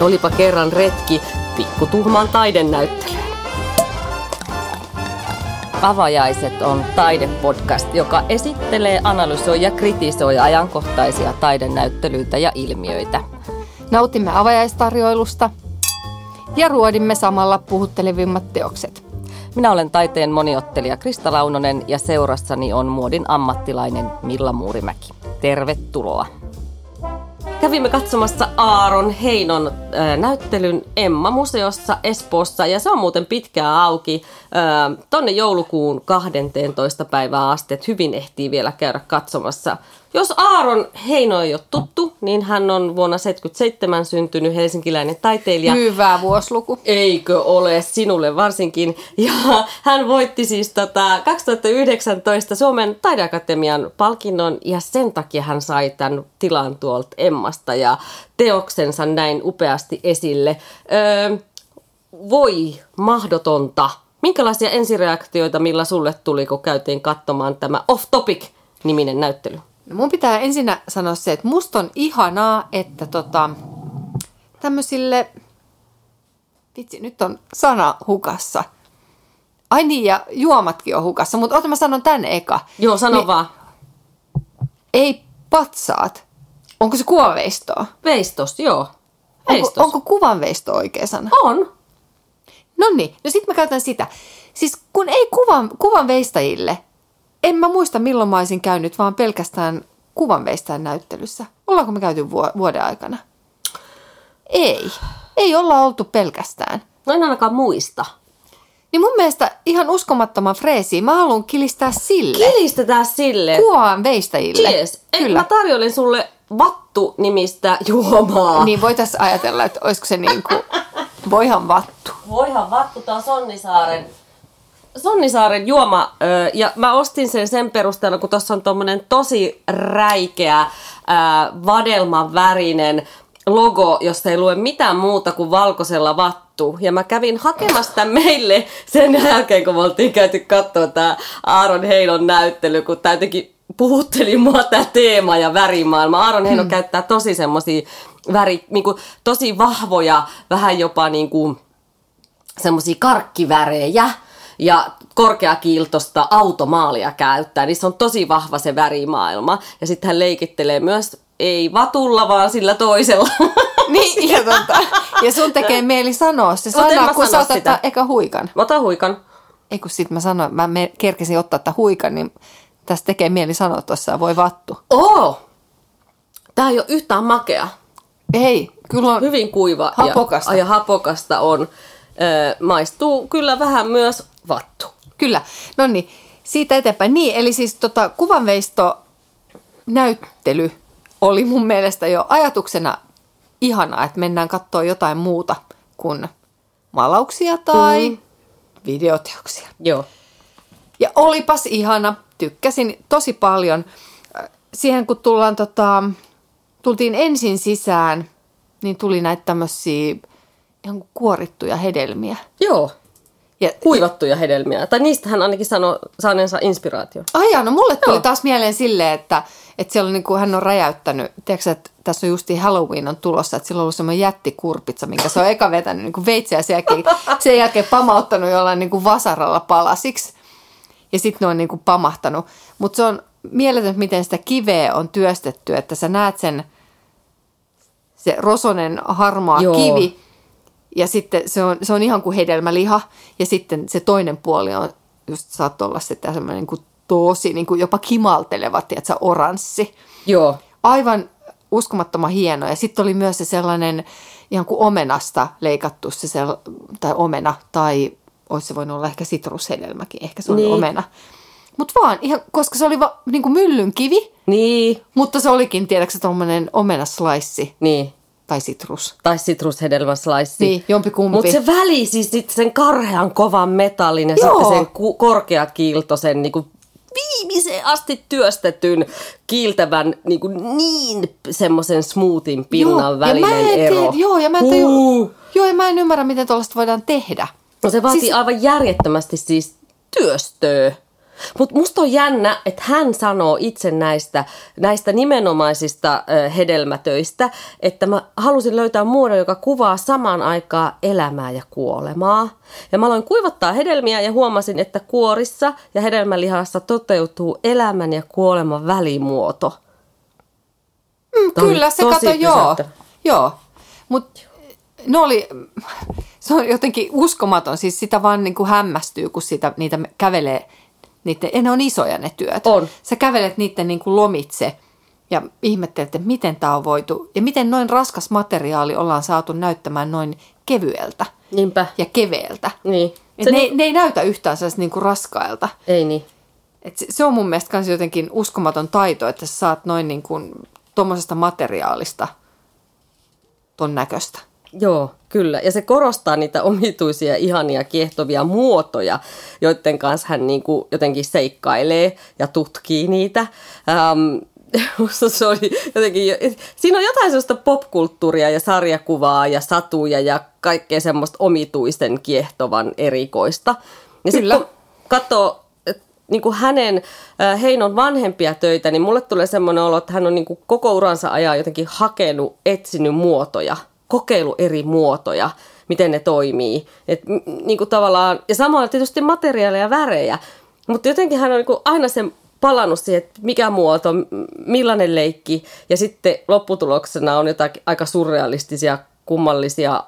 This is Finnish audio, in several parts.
Olipa kerran retki pikkutuhmaan taidenäyttelyyn. Avajaiset on taidepodcast, joka esittelee, analysoi ja kritisoi ajankohtaisia taidenäyttelyitä ja ilmiöitä. Nautimme avajaistarjoilusta ja ruodimme samalla puhuttelevimmat teokset. Minä olen taiteen moniottelija Krista Launonen ja seurassani on muodin ammattilainen Milla Muurimäki. Tervetuloa! Kävimme katsomassa Aaron Heinon näyttelyn Emma-museossa Espoossa ja se on muuten pitkään auki tonne joulukuun 12. päivää asti, että hyvin ehtii vielä käydä katsomassa. Jos Aaron Heino ei ole tuttu, niin hän on vuonna 77 syntynyt helsinkiläinen taiteilija. Hyvä vuosiluku. Eikö ole sinulle varsinkin. Ja hän voitti siis tota 2019 Suomen taideakatemian palkinnon ja sen takia hän sai tämän tilan tuolta Emmasta ja teoksensa näin upeasti esille. Öö, voi mahdotonta. Minkälaisia ensireaktioita millä sulle tuli, kun käytiin katsomaan tämä Off Topic-niminen näyttely? No mun pitää ensinnä sanoa se, että musta on ihanaa, että tota, tämmöisille, vitsi nyt on sana hukassa. Ai niin, ja juomatkin on hukassa, mutta ota mä sanon tän eka. Joo, sano niin, vaan. Ei patsaat. Onko se kuvanveistoa? Veistos, joo. Veistos. Onko, onko kuvanveisto oikea sana? On. No niin, no sit mä käytän sitä. Siis kun ei kuvan, kuvan veistajille en mä muista milloin mä olisin käynyt, vaan pelkästään kuvanveistään näyttelyssä. Ollaanko me käyty vuoden aikana? Ei. Ei olla oltu pelkästään. No en ainakaan muista. Niin mun mielestä ihan uskomattoman freesi. Mä haluan kilistää sille. Kilistetään sille. Kuvan veistäjille. Yes. Kyllä. Mä tarjoilen sulle Vattu-nimistä juomaa. Niin voitais ajatella, että olisiko se niin kuin... Voihan Vattu. Voihan Vattu, tää on Sonnisaaren juoma, ja mä ostin sen sen perusteella, kun tuossa on tommonen tosi räikeä, vadelman värinen logo, jossa ei lue mitään muuta kuin valkoisella vattu. Ja mä kävin hakemassa tämän meille sen jälkeen, kun me oltiin käyty katsoa tämä Aaron Heinon näyttely, kun tämä jotenkin puhutteli mua tämä teema ja värimaailma. Aaron Heino hmm. käyttää tosi semmosia väri, niinku, tosi vahvoja, vähän jopa niinku, semmosia karkkivärejä ja korkeakiiltosta automaalia käyttää, niin se on tosi vahva se värimaailma. Ja sitten hän leikittelee myös ei vatulla, vaan sillä toisella. Niin, ja, tota, ja sun tekee mieli sanoa se sana, kun sä otat eka huikan. Mä otan huikan. Ei kun sit mä sanoin, mä kerkesin ottaa tämän huikan, niin tästä tekee mieli sanoa tuossa, voi vattu. Oo! Tää ei ole yhtään makea. Ei, kyllä on Hyvin kuiva hapokasta. Ja, ja hapokasta on. Ö, maistuu kyllä vähän myös vattu. Kyllä. No niin, siitä eteenpäin. Niin, eli siis tota, kuvanveisto näyttely oli mun mielestä jo ajatuksena ihanaa, että mennään katsoa jotain muuta kuin maalauksia tai mm. videoteoksia. Joo. Ja olipas ihana, tykkäsin tosi paljon. Siihen kun tullaan, tota, tultiin ensin sisään, niin tuli näitä tämmöisiä ihan kuorittuja hedelmiä. Joo. Ja, Kuivattuja hedelmiä. Tai niistä hän ainakin sanoi saaneensa inspiraatio. Ai no mulle tuli Joo. taas mieleen silleen, että, että siellä on niin kuin, hän on räjäyttänyt, tiedätkö, että tässä on justi Halloween on tulossa, että sillä on ollut semmoinen jättikurpitsa, minkä se on eka vetänyt niin kuin veitsiä sen jälkeen, sen jälkeen pamauttanut jollain niin kuin vasaralla palasiksi. Ja sitten ne on niin kuin pamahtanut. Mutta se on mieletön, miten sitä kiveä on työstetty, että sä näet sen, se rosonen harmaa Joo. kivi, ja sitten se on, se on ihan kuin hedelmäliha. Ja sitten se toinen puoli on, just saat olla sitten semmoinen niin kuin tosi, niin kuin jopa kimalteleva, tiedätkö, oranssi. Joo. Aivan uskomattoman hieno. Ja sitten oli myös se sellainen ihan kuin omenasta leikattu se, se tai omena, tai olisi se voinut olla ehkä sitrushedelmäkin, ehkä se on niin. omena. Mutta vaan, ihan, koska se oli va, niin kuin myllyn kivi, niin. mutta se olikin, tiedätkö, tuommoinen omenaslaissi. Niin. Tai sitrus. Tai sitrushedelmäslaissi. Niin, jompikumpi. Mutta se väli, siis sit sen karhean kovan metallin ja Joo. sitten sen ku- korkeakiiltoisen niin kuin viimeiseen asti työstetyn kiiltävän niin, kuin niin semmoisen smoothin pinnan joo, välinen ja mä en ero. Tiedä, joo, ja mä en, uh. joo, ja mä en ymmärrä, miten tuollaista voidaan tehdä. No se vaatii siis... aivan järjettömästi siis työstöä. Mutta musta on jännä, että hän sanoo itse näistä, näistä nimenomaisista hedelmätöistä, että mä halusin löytää muodon, joka kuvaa samaan aikaan elämää ja kuolemaa. Ja mä aloin kuivattaa hedelmiä ja huomasin, että kuorissa ja hedelmälihassa toteutuu elämän ja kuoleman välimuoto. Mm, Toi kyllä, se kato, joo. Joo, mutta ne oli, se on jotenkin uskomaton, siis sitä vaan niin kuin hämmästyy, kun sitä, niitä kävelee, niiden, ja ne on isoja ne työt. On. Sä kävelet niiden niin kuin lomitse ja ihmettelet, että miten tämä on voitu, ja miten noin raskas materiaali ollaan saatu näyttämään noin kevyeltä Niinpä. ja keveeltä. Niin. Se ne, niin- ne ei näytä yhtään sellaista niin kuin raskailta. Ei niin. Et se, se on mun mielestä myös jotenkin uskomaton taito, että sä saat noin niin kuin tuommoisesta materiaalista ton näköistä. Joo, kyllä. Ja se korostaa niitä omituisia, ihania, kiehtovia muotoja, joiden kanssa hän niin kuin jotenkin seikkailee ja tutkii niitä. Ähm, musta se oli jotenkin, jo- siinä on jotain sellaista popkulttuuria ja sarjakuvaa ja satuja ja kaikkea semmoista omituisen, kiehtovan, erikoista. Ja Kyllä. kun katsoo niin kuin hänen äh, Heinon vanhempia töitä, niin mulle tulee semmoinen olo, että hän on niin kuin koko uransa ajan jotenkin hakenut, etsinyt muotoja, kokeilu eri muotoja, miten ne toimii. Et, niin kuin tavallaan, ja samalla tietysti materiaaleja ja värejä, mutta jotenkin hän on niin kuin aina sen palannut siihen, että mikä muoto, millainen leikki, ja sitten lopputuloksena on jotakin aika surrealistisia, kummallisia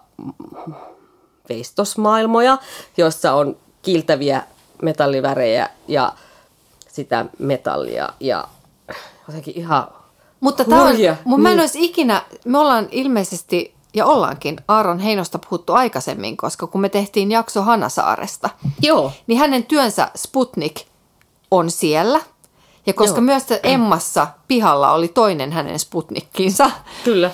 veistosmaailmoja, joissa on kiiltäviä metallivärejä ja sitä metallia ja jotenkin ihan Mutta tämä on, mun mä en Niin. olisi ikinä, me ollaan ilmeisesti, ja ollaankin Aaron Heinosta puhuttu aikaisemmin, koska kun me tehtiin jakso Hanasaaresta, Joo. niin hänen työnsä Sputnik on siellä. Ja koska Joo. myös Emmassa pihalla oli toinen hänen Sputnikkinsa, Kyllä.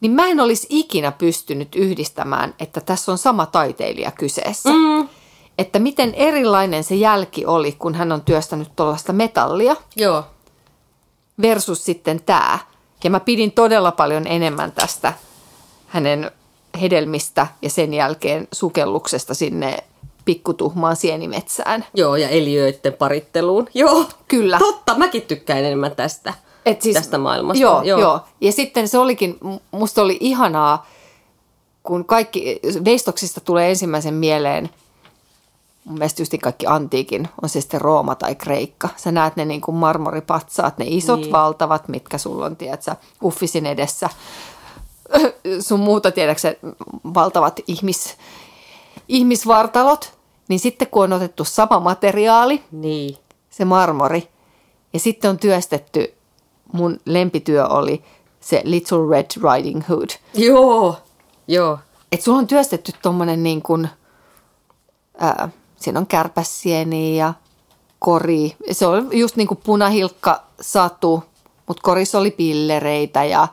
niin mä en olisi ikinä pystynyt yhdistämään, että tässä on sama taiteilija kyseessä. Mm. Että miten erilainen se jälki oli, kun hän on työstänyt tuollaista metallia Joo. versus sitten tämä. Ja mä pidin todella paljon enemmän tästä hänen hedelmistä ja sen jälkeen sukelluksesta sinne pikkutuhmaan sienimetsään. Joo, ja eliöiden paritteluun. Joo. Kyllä. Totta, mäkin tykkään enemmän tästä. Et siis, Tästä maailmasta, Joo, joo. joo. Ja sitten se olikin, musta oli ihanaa, kun kaikki, veistoksista tulee ensimmäisen mieleen, mun mielestä just kaikki antiikin, on se sitten Rooma tai Kreikka. Sä näet ne niin kuin marmoripatsaat, ne isot Niin. niin. valtavat, mitkä sulla on, tiedätkö, uffisin edessä. Sun muuta, tiedätkö, valtavat ihmis, ihmisvartalot. Niin sitten kun on otettu sama materiaali, Niin. se marmori. Ja sitten on työstetty, mun lempityö oli se Little Red Riding Hood. Joo. Joo. Että sulla on työstetty tommonen niin kuin, ää, siinä on kärpäsieniä ja kori. Se on just niin kuin punahilkka satu, mutta korissa oli pillereitä ja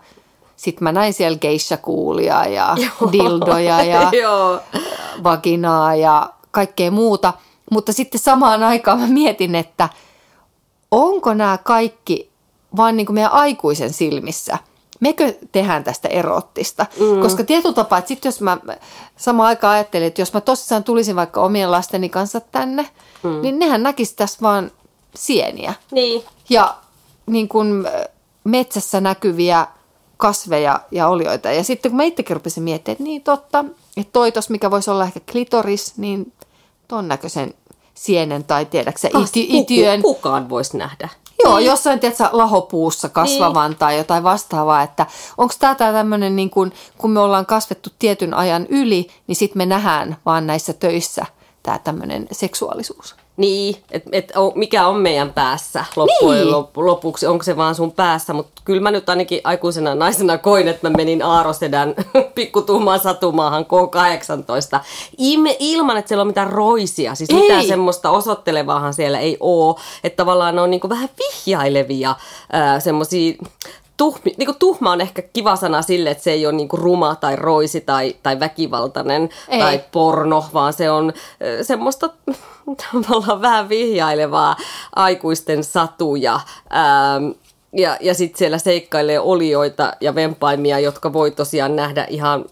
sitten mä näin siellä geisha-kuulia ja dildoja ja Joo. vaginaa ja kaikkea muuta. Mutta sitten samaan aikaan mä mietin, että onko nämä kaikki vaan niin kuin meidän aikuisen silmissä? Mekö tehdään tästä erottista? Mm. Koska tietyllä tapaa, että sitten jos mä samaan aikaan ajattelin, että jos mä tosissaan tulisin vaikka omien lasteni kanssa tänne, mm. niin nehän näkisi tässä vaan sieniä. Niin. Ja niin kuin metsässä näkyviä kasveja ja olioita. Ja sitten kun mä itsekin rupesin miettimään, että niin totta, että toi tos, mikä voisi olla ehkä klitoris, niin ton näköisen sienen tai tiedäksä iti, itiön. Kukaan voisi nähdä. Joo, jossain tiedätkö, lahopuussa kasvavan niin. tai jotain vastaavaa, että onko tämä tämmöinen, niin kun, kun me ollaan kasvettu tietyn ajan yli, niin sitten me nähdään vaan näissä töissä tämä tämmöinen seksuaalisuus. Niin, että et, mikä on meidän päässä loppujen Niin. lop, lopuksi, onko se vaan sun päässä, mutta kyllä mä nyt ainakin aikuisena naisena koin, että mä menin Aarosedän pikkutuhmaan satumaahan K18 Ime, ilman, että siellä on mitään roisia, siis Ei. mitään semmoista osoittelevaahan siellä ei oo, että tavallaan ne on niinku vähän vihjailevia ää, semmosia Tuhmi, niin kuin tuhma on ehkä kiva sana sille, että se ei ole niin kuin ruma tai roisi tai, tai väkivaltainen Ei. tai porno, vaan se on semmoista tavallaan vähän vihjailevaa aikuisten satuja. Ähm, ja ja sitten siellä seikkailee olioita ja vempaimia, jotka voi tosiaan nähdä ihan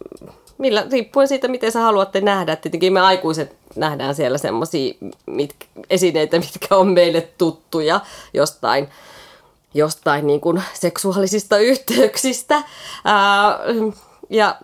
millä, riippuen siitä, miten sä haluatte nähdä. Tietenkin me aikuiset nähdään siellä semmoisia mit, esineitä, mitkä on meille tuttuja jostain, jostain niin kuin seksuaalisista yhteyksistä. Ää, ja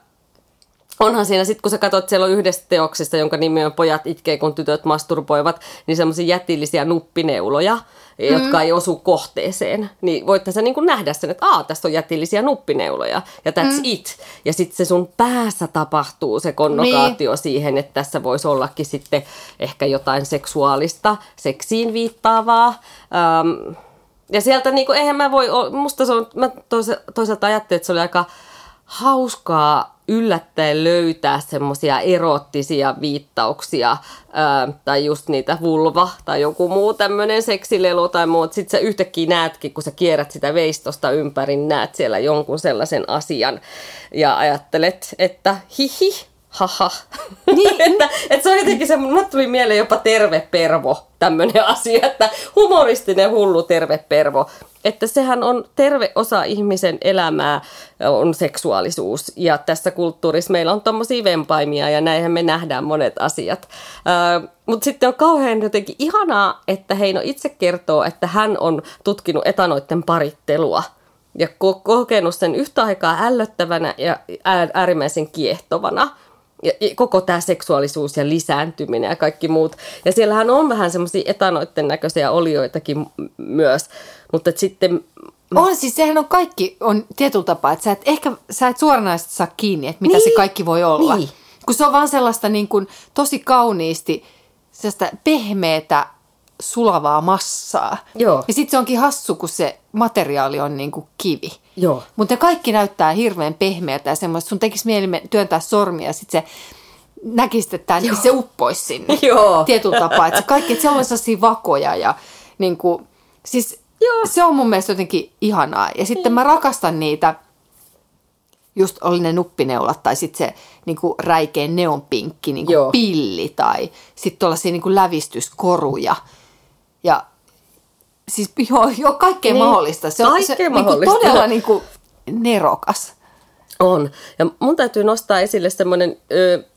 onhan siinä sitten, kun sä katsot, siellä on yhdestä teoksesta, jonka nimi on Pojat itkee, kun tytöt masturboivat, niin semmoisia jätillisiä nuppineuloja, mm. jotka ei osu kohteeseen. Niin voitte sä niin kuin nähdä sen, että aa, tässä on jätillisiä nuppineuloja, ja that's mm. it. Ja sitten se sun päässä tapahtuu se konnokaatio niin. siihen, että tässä voisi ollakin sitten ehkä jotain seksuaalista, seksiin viittaavaa. Ähm, ja sieltä niin kuin, eihän mä voi, musta se on, mä toisaalta ajattelin, että se oli aika hauskaa yllättäen löytää semmoisia erottisia viittauksia ää, tai just niitä vulva tai joku muu tämmöinen seksilelu tai muu. Sitten sä yhtäkkiä näetkin, kun sä kierrät sitä veistosta ympäri, näet siellä jonkun sellaisen asian ja ajattelet, että hihi, haha. Niin. että, että se on jotenkin se, mulle tuli mieleen jopa terve pervo, tämmöinen asia, että humoristinen hullu terve pervo. Että sehän on terve osa ihmisen elämää, on seksuaalisuus. Ja tässä kulttuurissa meillä on tommosia vempaimia ja näinhän me nähdään monet asiat. Äh, Mutta sitten on kauhean jotenkin ihanaa, että Heino itse kertoo, että hän on tutkinut etanoiden parittelua ja kokenut sen yhtä aikaa ällöttävänä ja äärimmäisen kiehtovana ja koko tämä seksuaalisuus ja lisääntyminen ja kaikki muut. Ja siellähän on vähän semmoisia etanoiden näköisiä olioitakin myös, mutta sitten... On siis, sehän on kaikki on tietyllä tapaa, että sä et ehkä sä et suoranaisesti saa kiinni, että mitä niin. se kaikki voi olla. Niin. Kun se on vaan sellaista niin kuin, tosi kauniisti, sellaista pehmeätä sulavaa massaa. Joo. Ja sitten se onkin hassu, kun se materiaali on niin kuin kivi. Joo. Mutta kaikki näyttää hirveän pehmeältä ja semmoista. Sun tekisi mieli työntää sormia ja sitten se näkisi, että niin se uppoisi sinne. Joo. Tietyllä tapaa. Että se kaikki, että siellä on sellaisia vakoja ja niin kuin, siis Joo. se on mun mielestä jotenkin ihanaa. Ja sitten mä rakastan niitä, just oli ne nuppineulat tai sitten se niin kuin räikeä neonpinkki niin kuin pilli tai sitten tuollaisia niin kuin lävistyskoruja. Ja siis joo, joo kaikkea niin, mahdollista. Se on se, mahdollista. Niin kuin todella niin kuin nerokas. On. Ja mun täytyy nostaa esille semmoinen,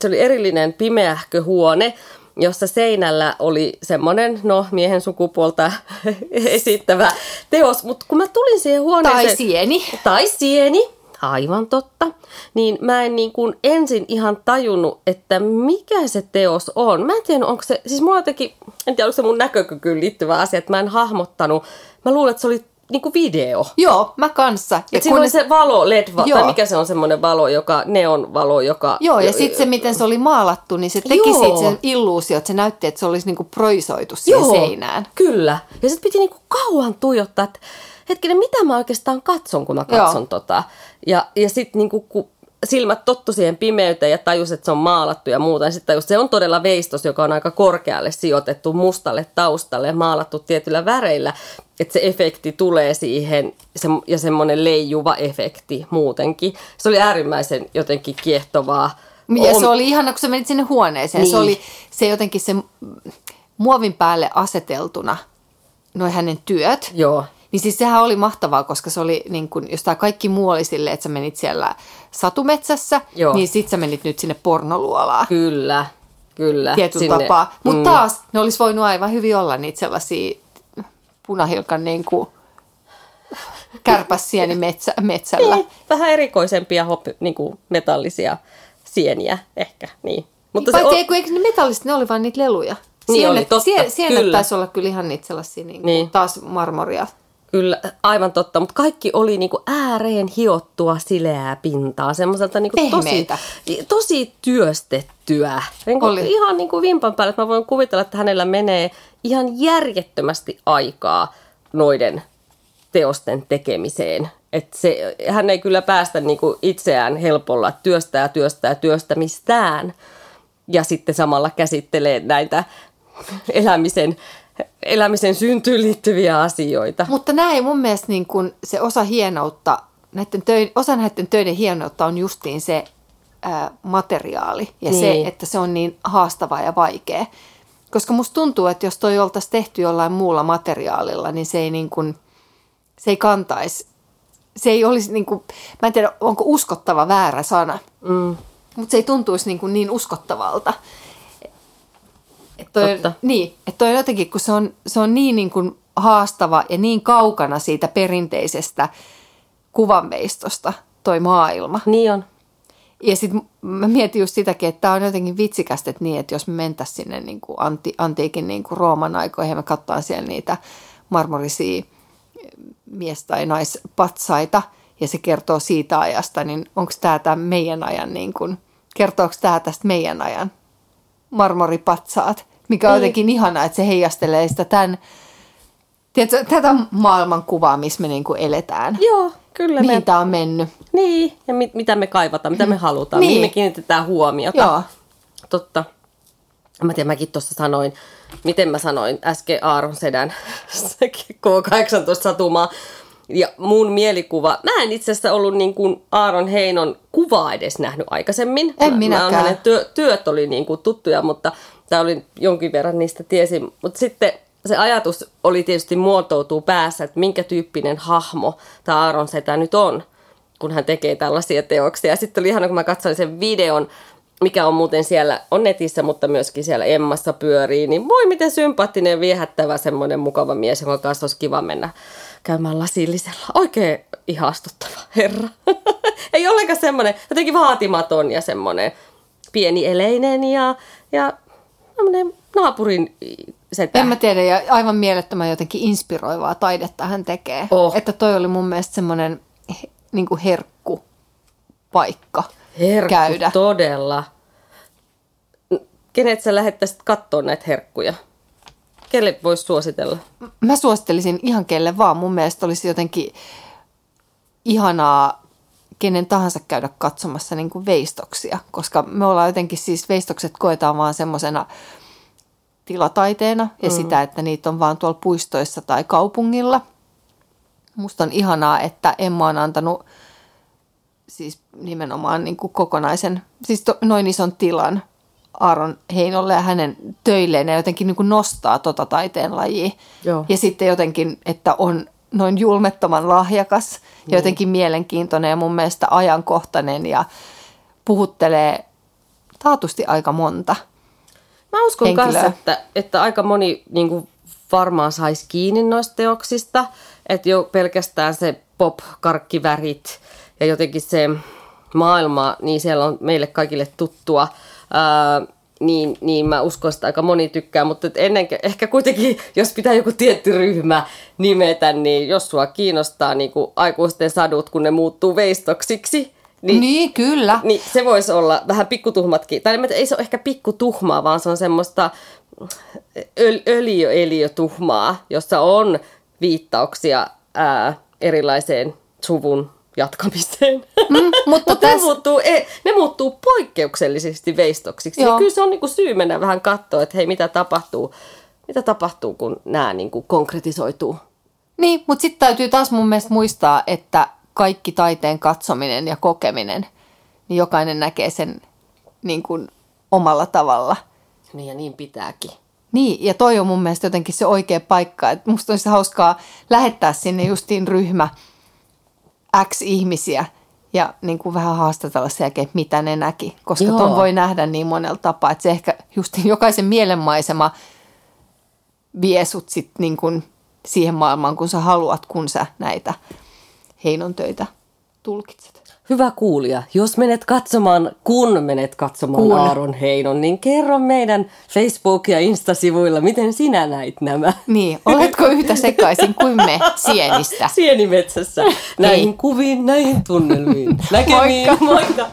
se oli erillinen pimeähkö huone, jossa seinällä oli semmoinen, no miehen sukupuolta esittävä teos, mutta kun mä tulin siihen huoneeseen... Tai sieni. Tai sieni, aivan totta, niin mä en niin kuin ensin ihan tajunnut, että mikä se teos on. Mä en tiedä, onko se, siis mulla jotenkin, en tiedä, onko se mun näkökykyyn liittyvä asia, että mä en hahmottanut. Mä luulen, että se oli niinku video. Joo, mä kanssa. Ja siinä oli se valo, led Joo. tai mikä se on semmoinen valo, joka, neon valo, joka... Joo, ja sitten se, miten se oli maalattu, niin se teki Joo. siitä sen illuusio, että se näytti, että se olisi niinku proisoitu siihen Joo, seinään. kyllä. Ja sitten piti niinku kauan tuijottaa, että hetkinen, mitä mä oikeastaan katson, kun mä katson Joo. tota. Ja, ja sitten niinku, kun silmät tottu siihen pimeyteen ja tajus, että se on maalattu ja muuta. Ja sitten tajus, se on todella veistos, joka on aika korkealle sijoitettu mustalle taustalle ja maalattu tietyllä väreillä. Että se efekti tulee siihen se, ja semmoinen leijuva efekti muutenkin. Se oli äärimmäisen jotenkin kiehtovaa. Ja se oli ihana, kun sä menit sinne huoneeseen. Niin. Se oli se jotenkin se muovin päälle aseteltuna, noin hänen työt. Joo. Niin siis sehän oli mahtavaa, koska se oli niin kun, jos tämä kaikki muu oli sille, että sä menit siellä satumetsässä, Joo. niin sit sä menit nyt sinne pornoluolaan. Kyllä, kyllä. Tietyllä sinne. tapaa. Mutta mm. taas ne olisi voinut aivan hyvin olla niitä sellaisia punahilkan niin kuin kärpäsieni metsä, metsällä. Niin, vähän erikoisempia hop, niin kuin metallisia sieniä ehkä, niin. Mutta Paitsi se on... eikö ne metalliset, ne oli vain niitä leluja. Niin sienet, oli, totta, sienet, sienet taisi olla kyllä ihan niitä sellaisia niin kuin, niin. taas marmoria. Kyllä, aivan totta, mutta kaikki oli niinku ääreen hiottua sileää pintaa, semmoiselta niinku tosi, tosi työstettyä. Niinku oli. Ihan niinku vimpan päälle, että mä voin kuvitella, että hänellä menee ihan järjettömästi aikaa noiden teosten tekemiseen. Et se, hän ei kyllä päästä niinku itseään helpolla työstää, työstää, työstämistään ja sitten samalla käsittelee näitä elämisen elämisen syntyyn liittyviä asioita. Mutta näin mun mielestä niin kun se osa hienoutta, näiden töiden, osa näiden töiden hienoutta on justiin se ää, materiaali ja niin. se, että se on niin haastava ja vaikea. Koska musta tuntuu, että jos toi oltaisiin tehty jollain muulla materiaalilla, niin se ei, niin kun, se ei kantaisi, se ei olisi niin kun, mä en tiedä, onko uskottava väärä sana. Mm. mutta se ei tuntuisi niin, kuin niin uskottavalta. Et toi, Totta. Niin, että toi jotenkin, kun se on, se on niin, niin kuin haastava ja niin kaukana siitä perinteisestä kuvanveistosta toi maailma. Niin on. Ja sitten mä mietin just sitäkin, että tämä on jotenkin vitsikästä, että niin, että jos me mentäisiin sinne niin kuin anti, antiikin niin kuin Rooman aikoihin ja me katsotaan siellä niitä marmorisia mies- tai naispatsaita ja se kertoo siitä ajasta, niin onko tämä tämä meidän ajan, niin kuin, kertooko tämä tästä meidän ajan marmoripatsaat, mikä on Niin. jotenkin ihanaa, että se heijastelee sitä tämän, tiedätkö, tätä maailmankuvaa, missä me niin kuin eletään. Joo, kyllä. Mihin Me, tämä on mennyt. niin, ja mit, mitä me kaivataan, mitä me halutaan, Niin. mihin me kiinnitetään huomiota. Joo. Totta. Mä tiedän, mäkin tuossa sanoin, miten mä sanoin äsken Aaron Sedän K18-satumaa. Ja mun mielikuva, mä en itse asiassa ollut niin kuin Aaron Heinon kuvaa edes nähnyt aikaisemmin. En minäkään. Mä, hänen työ, työt oli niin kuin tuttuja, mutta tämä oli jonkin verran niistä tiesin. Mutta sitten se ajatus oli tietysti muotoutuu päässä, että minkä tyyppinen hahmo tämä Aaron Setä nyt on, kun hän tekee tällaisia teoksia. Ja sitten oli ihana, kun mä katsoin sen videon, mikä on muuten siellä, on netissä, mutta myöskin siellä Emmassa pyörii, niin voi miten sympaattinen ja viehättävä semmoinen mukava mies, jonka kanssa olisi kiva mennä käymään lasillisella. Oikein ihastuttava herra. Ei ollenkaan semmoinen, jotenkin vaatimaton ja semmoinen pieni eleinen ja, ja naapurin setä. En mä tiedä, ja aivan mielettömän jotenkin inspiroivaa taidetta hän tekee. Oh. Että toi oli mun mielestä semmoinen niin herkku paikka Herkku, käydä. todella. Kenet sä lähettäisit katsoa näitä herkkuja? Kelle voisi suositella? Mä suosittelisin ihan kelle vaan. Mun mielestä olisi jotenkin ihanaa kenen tahansa käydä katsomassa niin kuin veistoksia, koska me ollaan jotenkin siis veistokset koetaan vaan semmoisena tilataiteena ja mm. sitä, että niitä on vaan tuolla puistoissa tai kaupungilla. Musta on ihanaa, että Emma on antanut siis nimenomaan niin kuin kokonaisen, siis to, noin ison tilan Aaron Heinolle ja hänen töilleen ja jotenkin niin kuin nostaa tota taiteen lajia. Joo. Ja sitten jotenkin, että on noin julmettoman lahjakas ja jotenkin mielenkiintoinen ja mun mielestä ajankohtainen ja puhuttelee taatusti aika monta. Mä uskon Henkilöä. kanssa, että, että aika moni niin kuin varmaan saisi kiinni noista teoksista. Että jo pelkästään se pop-karkkivärit ja jotenkin se maailma, niin siellä on meille kaikille tuttua. Ää, niin, niin mä uskon, että aika moni tykkää, mutta ennen, ehkä kuitenkin, jos pitää joku tietty ryhmä nimetä, niin jos sua kiinnostaa niin kuin aikuisten sadut, kun ne muuttuu veistoksiksi, Niin, niin kyllä. niin se voisi olla vähän pikkutuhmatkin. Tai ei se ole ehkä pikkutuhmaa, vaan se on semmoista öl- öljyeliötuhmaa, jossa on viittauksia ää, erilaiseen suvun jatkamiseen. Mm, mutta Mutta ne, tässä- muuttuu, e- ne muuttuu poikkeuksellisesti veistoksiksi. Ja Joo. kyllä se on niinku syy mennä vähän katsoa, että hei, mitä tapahtuu, mitä tapahtuu kun nämä niinku konkretisoituu. Niin, mutta sitten täytyy taas mun mielestä muistaa, että kaikki taiteen katsominen ja kokeminen, niin jokainen näkee sen niin kuin omalla tavalla. Niin ja niin pitääkin. Niin, ja toi on mun mielestä jotenkin se oikea paikka. että musta olisi hauskaa lähettää sinne justiin ryhmä X ihmisiä ja niin kuin vähän haastatella sen jälkeen, että mitä ne näki. Koska Joo. ton voi nähdä niin monella tapaa, että se ehkä justiin jokaisen mielenmaisema vie sut sit niin kuin siihen maailmaan, kun sä haluat, kun sä näitä Heinon töitä tulkitset. Hyvä kuulija, jos menet katsomaan, kun menet katsomaan Kun. Aaron Heinon, niin kerro meidän Facebook- ja Insta-sivuilla, miten sinä näit nämä. Niin, oletko yhtä sekaisin kuin me sienistä? Sienimetsässä. Näihin kuviin, näihin tunnelmiin. Näkemiin. Moikka. Moikka.